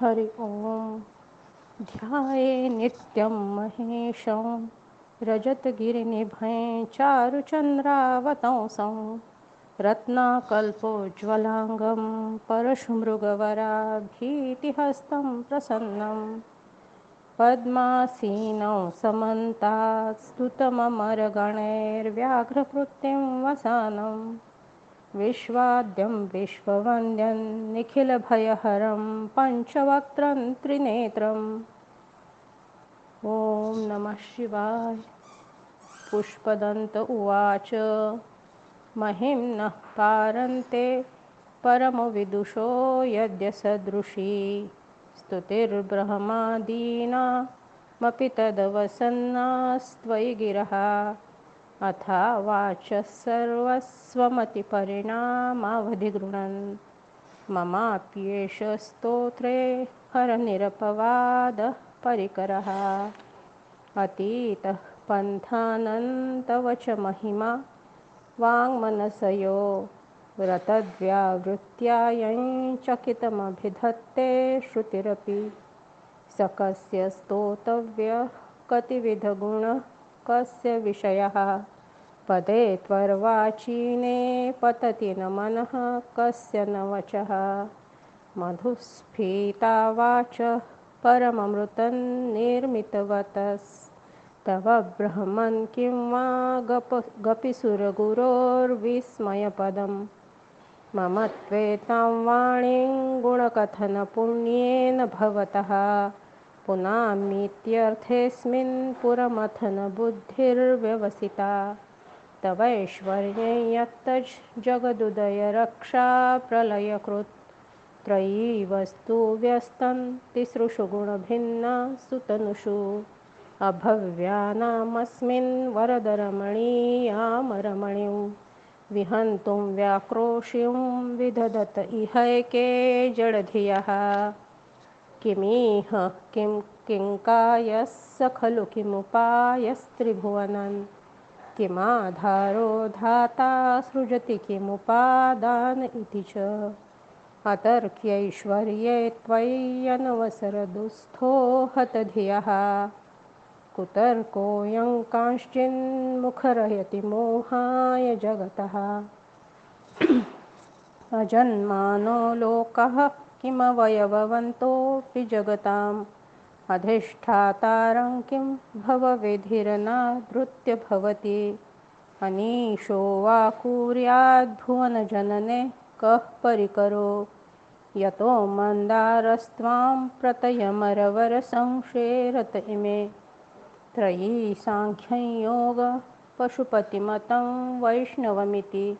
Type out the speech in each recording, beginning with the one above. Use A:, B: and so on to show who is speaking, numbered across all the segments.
A: हरि ओम। ध्याये नित्यं महेशं। रजतगिरिनिभं चारुचन्द्रावतंसं। रत्नाकल्पोज्ज्वलाङ्गं परशुमृगवराभीतिहस्तं प्रसन्नं। पद्मासीनौ समन्तात् स्तुतममरगणैर्व्याघ्रकृत्यं वसानम् विश्वाद्यं विश्ववन्द्यं निखिलभयहरं पञ्चवक्त्रं त्रिनेत्रम्। ॐ नमः शिवाय। पुष्पदन्त उवाच। महिं नः पारन्ते परमविदुषो यद्य सदृशी स्तुतिर्ब्रह्मादीनामपि तदवसन्नास्त्वयि गिरः। अथा वाचः सर्वस्वमतिपरिणामावधिगृणन् ममाप्येष स्तोत्रे हरनिरपवादः परिकरः अतीतः पन्थानन्तव च महिमा वाङ्मनसयो रतद्व्यावृत्यायं चकितमभिधत्ते श्रुतिरपि। सकस्य स्तोतव्यः कतिविधगुणः कस्य विषयः? पदे त्वर्वाचीने पतति न मनः, कस्य न वचः? मधुस्फीता वाचः परममृतं निर्मितवतस्तव ब्रह्मन् किं वा गप गपिसुरगुरोर्विस्मयपदं मम त्वेतां वाणीं गुणकथनपुण्येन भवतः। पुनामीत्यर्थेऽस्मिन् पुरमथनबुद्धिर्व्यवसिता। तवैश्वर्ये यत्तज् जगदुदयरक्षा प्रलयकृत् त्रयी वस्तु व्यस्तं तिसृषु गुणभिन्ना सुतनुषु। अभव्यानामस्मिन् वरदरमणीयामरमणिं। विहन्तुं व्याक्रोशिं विदधत इहैके जडधियः। किमीह किं किङ्कायस्य खलु किमुपायस्त्रिभुवनन्? किमाधारो धाता सृजति किमुपादान इति च? अतर्क्यैश्वर्ये त्वय्यनवसरदुःस्थो हतधियः। कुतर्कोऽयं कांश्चिन्मुखरयति मोहाय जगतः। अजन्मानो लोकः किमवयववन्तोऽपि जगताम्। अधिष्ठातारं किं भवविधिरनाधृत्य भवति। अनीशो वा कुर्याद्भुवनजनने कः परिकरो। यतो मन्दारस्त्वां प्रतयमरवरसंशेरत इमे। त्रयी साङ्ख्यं योग पशुपतिमतं वैष्णवमिति।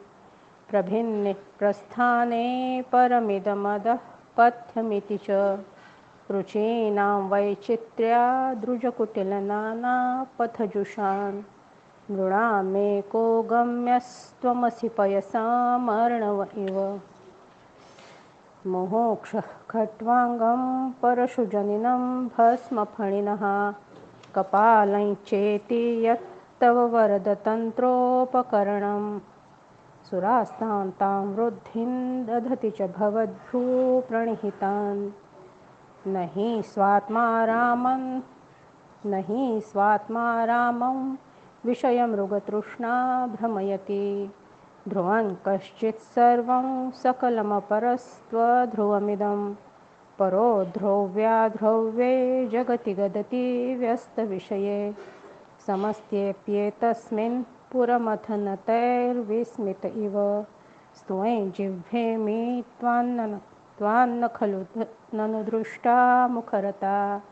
A: प्रभिन्ने प्रस्थाने परमिदमदः पथ्यमिति च। रुचीनां वैचित्र्या द्रुजकुटिलनानापथजुषान् मृणामेको गम्यस्त्वमसि पयसामर्णव इव। मुमुक्षः खट्वाङ्गं परशुजनिनं भस्मफणिनः। कपालं चेति यत्तव वरदतन्त्रोपकरणं सुरास्तां तां वृद्धिं दधति च भवद्भ्रूप्रणिहितान् न हि स्वात्मा रामं न हि स्वात्मा रामं विषयमृगतृष्णा भ्रमयति। ध्रुवं कश्चित् सर्वं सकलमपरस्त्वध्रुवमिदं। परो ध्रुव्याध्रुव्ये जगति गदति व्यस्तविषये। समस्त्येप्येतस्मिन् पुरमथनतैर्विस्मित इव। स्तुवै जिह्वेमि त्वान्न त्वान्न खलु, ननु दृष्टा मुखरता।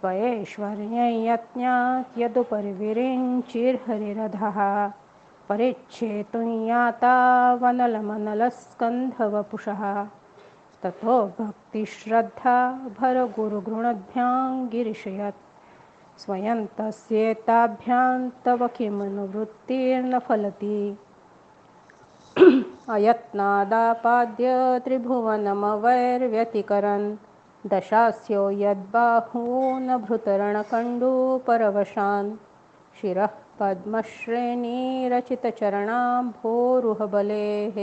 A: त्वयैश्वर्यै यज्ञात् यदुपरि विरिञ्चिर्हरिरधः परिच्छेतुं वनलमनलस्कन्धवपुषः। ततो भक्तिश्रद्धा भरगुरुगृणद्भ्यां गिरिशयत्। स्वयं तस्येताभ्यां तव किमनुवृत्तिर्न फलति। अयत्नादापाद्य त्रिभुवनमवैर्व्यतिकरन्। दशास्यो यद्बाहूनभृतरणकण्डूपरवशान् शिरः पद्मश्रेणीरचितचरणाम्भोरुहबलेः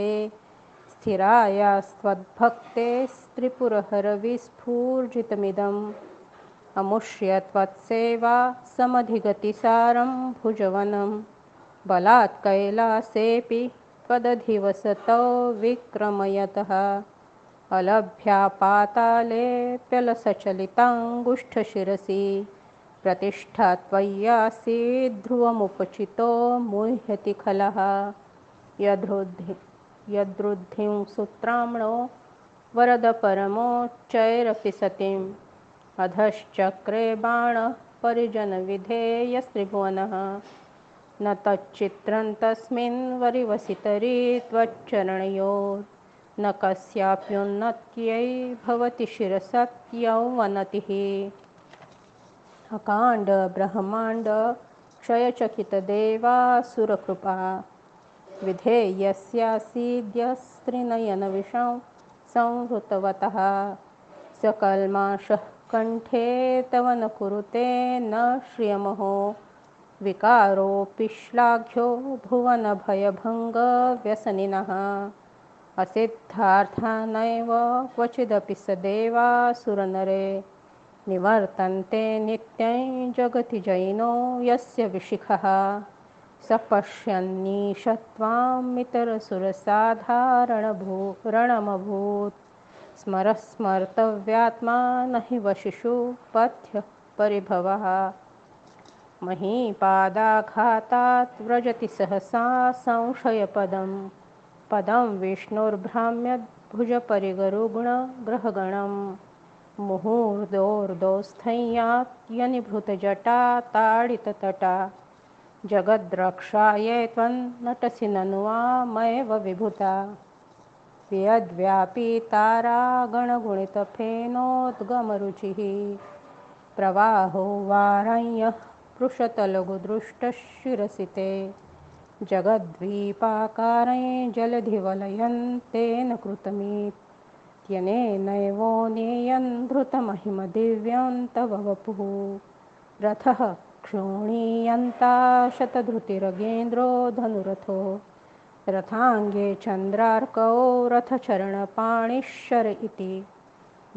A: स्थिरायास्त्वद्भक्तेस्त्रिपुरहरविस्फूर्जितमिदम्। अमुष्य त्वत्सेवा समधिगतिसारं भुजवनं। बलात् कैलासेऽपि त्वदधिवसतौ विक्रमयतः। अलभ्या पातालेऽप्यलसचलिताङ्गुष्ठशिरसि प्रतिष्ठा त्वय्यासि ध्रुवमुपचितो मुह्यति खलः। यदृद्धि यदृद्धिं सूत्राम्णो वरदपरमोच्चैरपि सतीम्। अधश्चक्रे बाणः परिजनविधेयस्त्रिभुवनः। न तच्चित्रं तस्मिन् वरिवसितरी त्वच्चरणयोर्न कस्याप्युन्नत्यै भवति शिरसत्यौवनतिः अकाण्ड, ब्रह्माण्ड, क्षयचकितदेवासुरकृपा। विधेयस्यासीद्यस्त्रिनयनविषं संहृतवतः। सकल्माषः कण्ठे तव न कुरुते न श्रियमहो। विकारोऽपि श्लाघ्यो भुवनभयभङ्गव्यसनिनः असिद्धार्था नैव क्वचिदपि स देवासुरनरे। निवर्तन्ते नित्यं जगति जैनो यस्य विशिखः। स पश्यन्नीशत्वामितरसुरसाधारणभू रणमभूत्। स्मरस्मर्तव्यात्मा न हि वशिषु पथ्य परिभवः। महीपादाघातात् व्रजति सहसा संशयपदं। पदं विष्णुर्भ्राम्यद्भुजपरिगरुगुणग्रहगणं मुहूर्दोर्दोस्थैयात्यनिभृतजटा ताडिततटा जगद्रक्षायै त्वन्नटसि ननु वामैव विभुता। पियद्व्यापीतारागणगुणितफेनोद्गमरुचिः प्रवाहो वारञ्यः पृषतलघुदृष्टशिरसिते। जगद्वीपाकारे शिरसिते जगद्वीपाकारं जलधिवलयन्तेन कृतमित्यनेनैवो नेयन् धृतमहिमदिव्यन्त वपुः रथः क्षोणीयन्ता शतधृतिरगेन्द्रो धनुरथो। रथाङ्गे चन्द्रार्कौ रथचरणपाणिश्शर इति।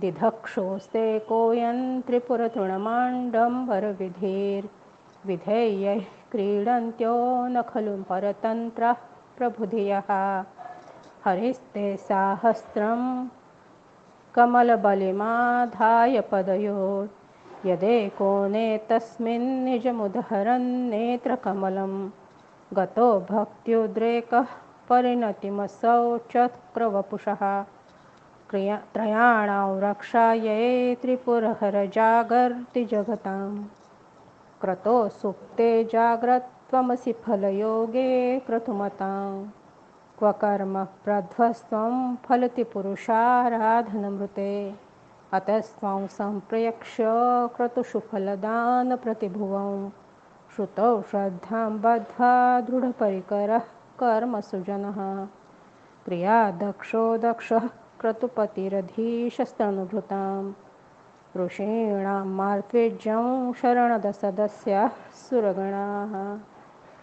A: दिधक्षोस्ते कोऽयं त्रिपुरतृणमाण्डम्बरविधेर्विधेयैः क्रीडन्त्यो न खलु परतन्त्रः प्रबुधियः। हरिस्ते साहस्रं कमलबलिमाधाय पदयोर् यदेको नेतस्मिन् निजमुदहरन्नेत्रकमलम् गतो भक्त्युद्रेकः परिणतिमसौ चक्रवपुषः क्रिया, त्रयाणां रक्षायै त्रिपुरहरजागर्ति जगतां क्रतो सुप्ते जाग्रत्वमसि फलयोगे क्रतुमतां। क्व कर्म प्रध्वस्त्वं फलति पुरुषाराधनमृते अतस्त्वं सम्प्रयक्ष्य क्रतुषु फलदानप्रतिभुवम्। श्रुतौ श्रद्धां बद्ध्वा दृढपरिकरः कर्मसुजनः। प्रिया दक्षो दक्षः क्रतुपतिरधीशस्तनुभृतां। ऋषीणां मार्त्वेज्यं शरणदसदस्याः सुरगणाः।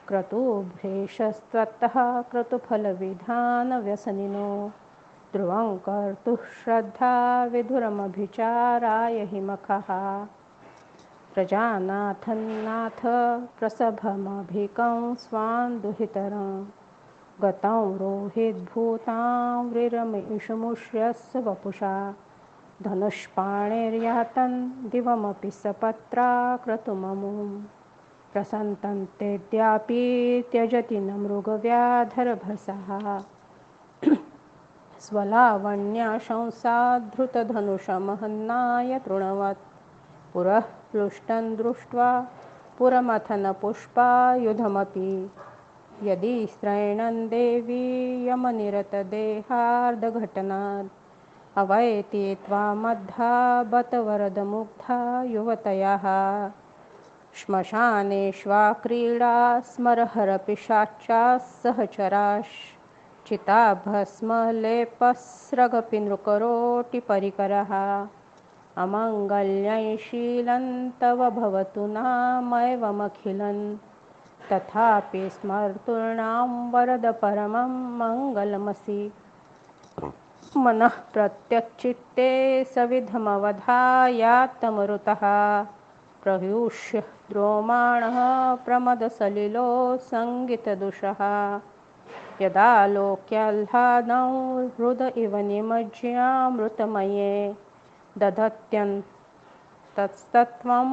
A: क्रतुभ्रेशस्त्वत्तः क्रतुफलविधानव्यसनिनो। ध्रुवं कर्तुः श्रद्धा विधुरमभिचाराय हिमखः प्रजानाथन्नाथ प्रसभमभिकं स्वान् दुहितरं। गतं रोहिद्भूतां व्रिरमिषुमुष्यस्य वपुषा। धनुष्पाणिर्यातं दिवमपि सपत्राक्रतुममुं प्रसन्तन्तेऽद्यापि त्यजति न मृगव्याधरभसः। स्वलावण्याशंसाद्धृतधनुषमहन्नाय तृणवत्। पुरः प्लुष्टं दृष्ट्वा पुरमथनपुष्पायुधमपि यदि स्त्रैणं देवी यमनिरतदेहार्धघटनात् अवैति त्वामद्धा बत वरदमुग्धा युवतयः। श्मशानेष्वा क्रीडा स्मरहरपिशाच्चाः सहचराश्चिता भस्मलेपस्रगपि नृकरोटिपरिकरः अमङ्गल्यैशीलं तव भवतु नामैवमखिलं तथापि स्मर्तॄणां वरद परमं मङ्गलमसि। मनः प्रत्यच्चित्ते सविधमवधायात्तमरुतः। प्रयूष्य द्रोमाणः प्रमदसलिलो यदा लोक्याह्लादं हृद इव निमज्यामृतमये दधत्यन्तस्तत्त्वं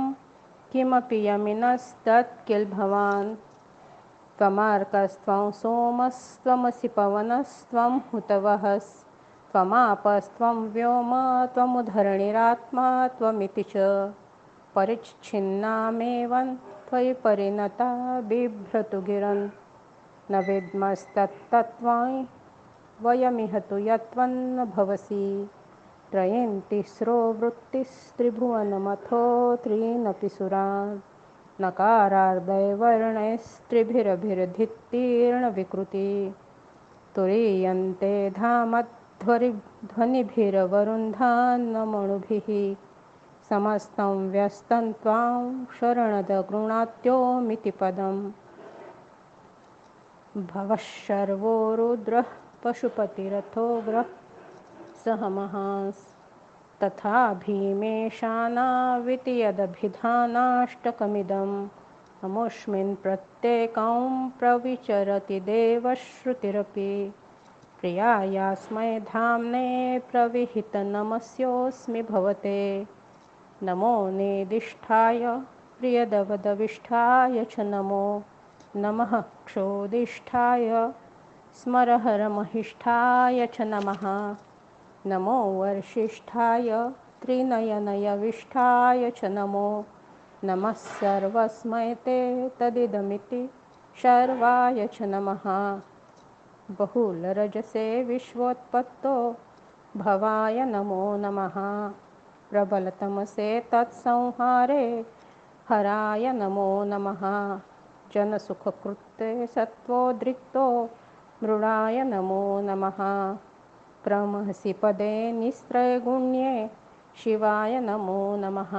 A: किमपि यमिनस्तत् किल भवान् त्वमार्कस्त्वं सोमस्त्वमसि पवनस्त्वं हुतवहस्त्वमापस्त्वं व्योम त्वमुधरणिरात्मा त्वमिति च परिच्छिन्नामेवं त्वयि परिणता बिभ्रतु गिरन् न विद्मस्तत्तत्त्वाय वयमिह तु यत्त्वन्न भवसि। त्रयन्तिस्रो वृत्तिस्त्रिभुवनमथो त्रीनपि सुरान् नकारार्दैवर्णैस्त्रिभिरभिरधित्तीर्णविकृति। तुरीयन्ते धामध्वरि ध्वनिभिरवरुन्धान्नमणुभिः समस्तं व्यस्तं त्वां शरणदगृणात्योमिति पदम्। भवः शर्वो रुद्रः पशुपतिरथोग्रः सह महास् तथा भीमेशानाविति यदभिधानाष्टकमिदम् अमुष्मिन् प्रत्येकं प्रविचरति देवश्रुतिरपि। प्रियायास्मै धाम्ने प्रविहितनमस्योऽस्मि भवते। नमो नेदिष्ठाय प्रियदवदविष्ठाय च नमो नमः क्षोदिष्ठाय। स्मरहरमहिष्ठाय च नमः। नमो वर्षिष्ठाय त्रिनयनयविष्ठाय च नमो। नमः सर्वस्मै ते तदिदमिति शर्वाय च नमः। बहुलरजसे विश्वोत्पत्तो भवाय नमो नमः। प्रबलतमसे तत्संहारे हराय नमो नमः। जनसुखकृते सत्त्वोद्रिक्तो मृडाय नमो नमः प्रमहसि पदे निस्त्रयगुण्ये शिवाय नमो नमः।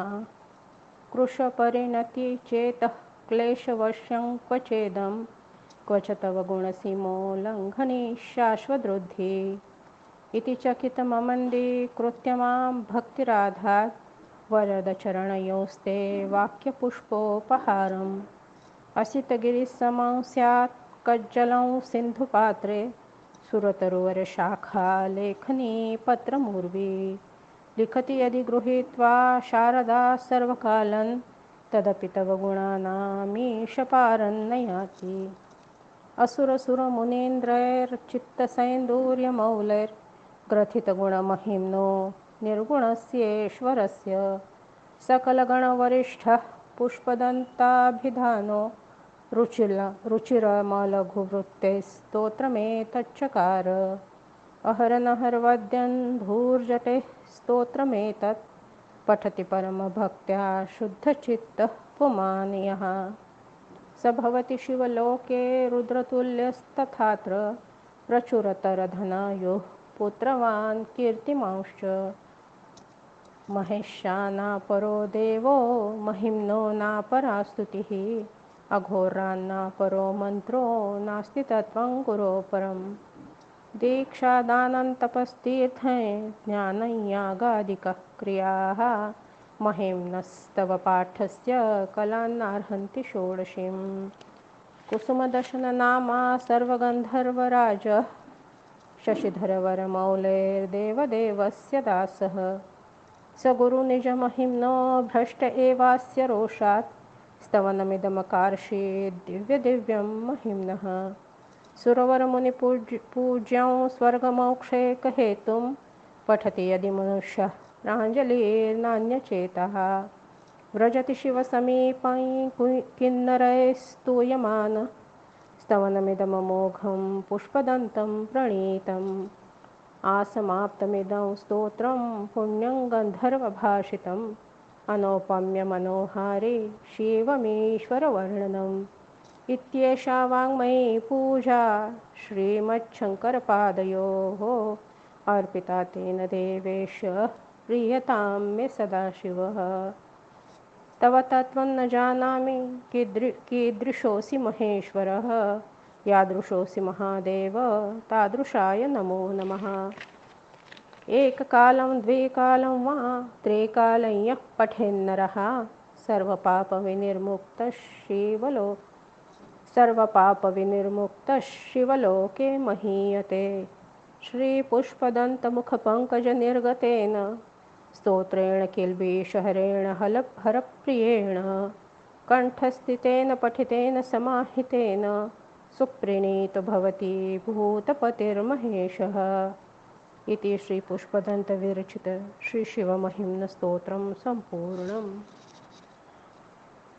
A: कृशपरिणतिचेतः क्लेशवश्यं क्वचेदं क्व च तव गुणसीमो लङ्घनी शाश्वतरुद्धि इति चकितममन्दीकृत्य माँ भक्तिराधात् वरदचरणयोस्ते वाक्यपुष्पोपहारम्। असितगिरिसमं स्यात् कज्जलं सिन्धुपात्रे सुरतरुवरशाखा लेखनी पत्रमुर्वी। लिखति यदि गृहीत्वा शारदा सर्वकालं तदपि तव गुणानामीशपारन्न याति असुरसुरमुनीन्द्रैर्चित्तसैन्दूर्यमौलैर्ग्रथितगुणमहिम्नो निर्गुणस्येश्वरस्य। सकलगणवरिष्ठः पुष्पदन्ताभिधानो रुचिल रुचिरमलघुवृत्तेस्तोत्रमेतच्चकार अहरनहर्वद्यन् धूर्जटेः स्तोत्रमेतत् पठति परमभक्त्या शुद्धचित्तः पुमान् यः स भवति शिवलोके रुद्रतुल्यस्तथात्र। प्रचुरतरधनायुः पुत्रवान् कीर्तिमांश्च। महेशानापरो देवो, महिम्नो नापरा स्तुतिः अघोरान्नापरो मन्त्रो नास्ति तत्त्वं गुरो परम् दीक्षादानन्तपस्तीर्थै ज्ञानय्यागादिकः क्रियाः। महिम्नस्तव पाठस्य कलान्नार्हन्ति षोडशीं कुसुमदशननामा सर्वगन्धर्वराजः। शशिधरवरमौलेर्देवदेवस्य दासः। स गुरुनिजमहिम्नो भ्रष्ट एवास्य रोषात्। स्तवनमिदमकार्षे दिव्यदिव्यं महिम्नः। सुरवरमुनिपूज्य पूज्यं स्वर्गमोक्षैकहेतुं पठति यदि मनुष्यः प्राञ्जलिर्नान्यचेतः। व्रजति शिवसमीपै किन्नरैः स्तूयमान स्तवनमिदममोघं पुष्पदन्तं प्रणीतम्। आसमाप्तमिदं स्तोत्रं पुण्यं गन्धर्वभाषितम्। अनौपम्यमनोहारे शिवमीश्वरवर्णनम् इत्येषा वाङ्मयी पूजा श्रीमच्छङ्करपादयोः। अर्पिता तेन देवेश प्रीयतां मे सदाशिवः। तव तत्त्वं न जानामि कीदृ, कीदृशोऽसि महेश्वरः। यादृशोऽसि महादेव तादृशाय नमो नमः। एककालं, द्विकालं वा त्रिकालं यः पठेन्नरः। सर्वपापविनिर्मुक्तः शिवलो सर्वपापविनिर्मुक्तः शिवलोके महीयते। श्रीपुष्पदन्तमुखपङ्कजनिर्गतेन, स्तोत्रेण, किल्बीषहरेण, हल हरप्रियेण, कण्ठस्थितेन, पठितेन, समाहितेन, सुप्रणीतो भवति भूतपतिर्महेशः। इति श्रीपुष्पदन्तविरचित श्रीशिवमहिम्नस्तोत्रं सम्पूर्णम्